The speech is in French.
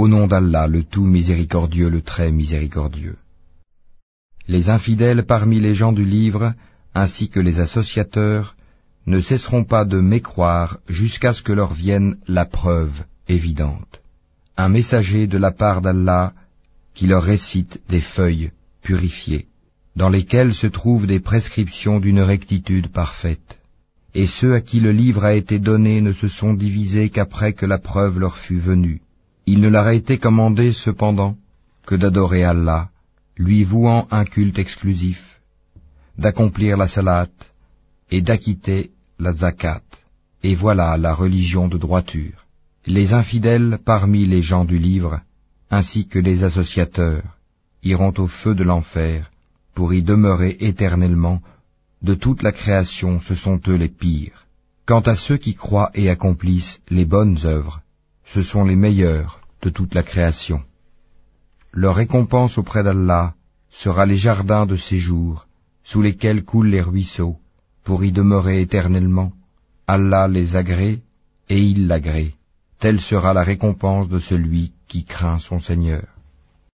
Au nom d'Allah, le tout miséricordieux, le très miséricordieux. Les infidèles parmi les gens du livre, ainsi que les associateurs, ne cesseront pas de mécroire jusqu'à ce que leur vienne la preuve évidente. Un messager de la part d'Allah qui leur récite des feuilles purifiées, dans lesquelles se trouvent des prescriptions d'une rectitude parfaite. Et ceux à qui le livre a été donné ne se sont divisés qu'après que la preuve leur fut venue. Il ne leur a été commandé cependant que d'adorer Allah, lui vouant un culte exclusif, d'accomplir la salat et d'acquitter la zakat. Et voilà la religion de droiture. Les infidèles parmi les gens du livre, ainsi que les associateurs, iront au feu de l'enfer pour y demeurer éternellement. De toute la création, ce sont eux les pires. Quant à ceux qui croient et accomplissent les bonnes œuvres, ce sont les meilleurs de toute la création. Leur récompense auprès d'Allah sera les jardins de séjour, sous lesquels coulent les ruisseaux, pour y demeurer éternellement. Allah les agrée, et il l'agrée. Telle sera la récompense de celui qui craint son Seigneur.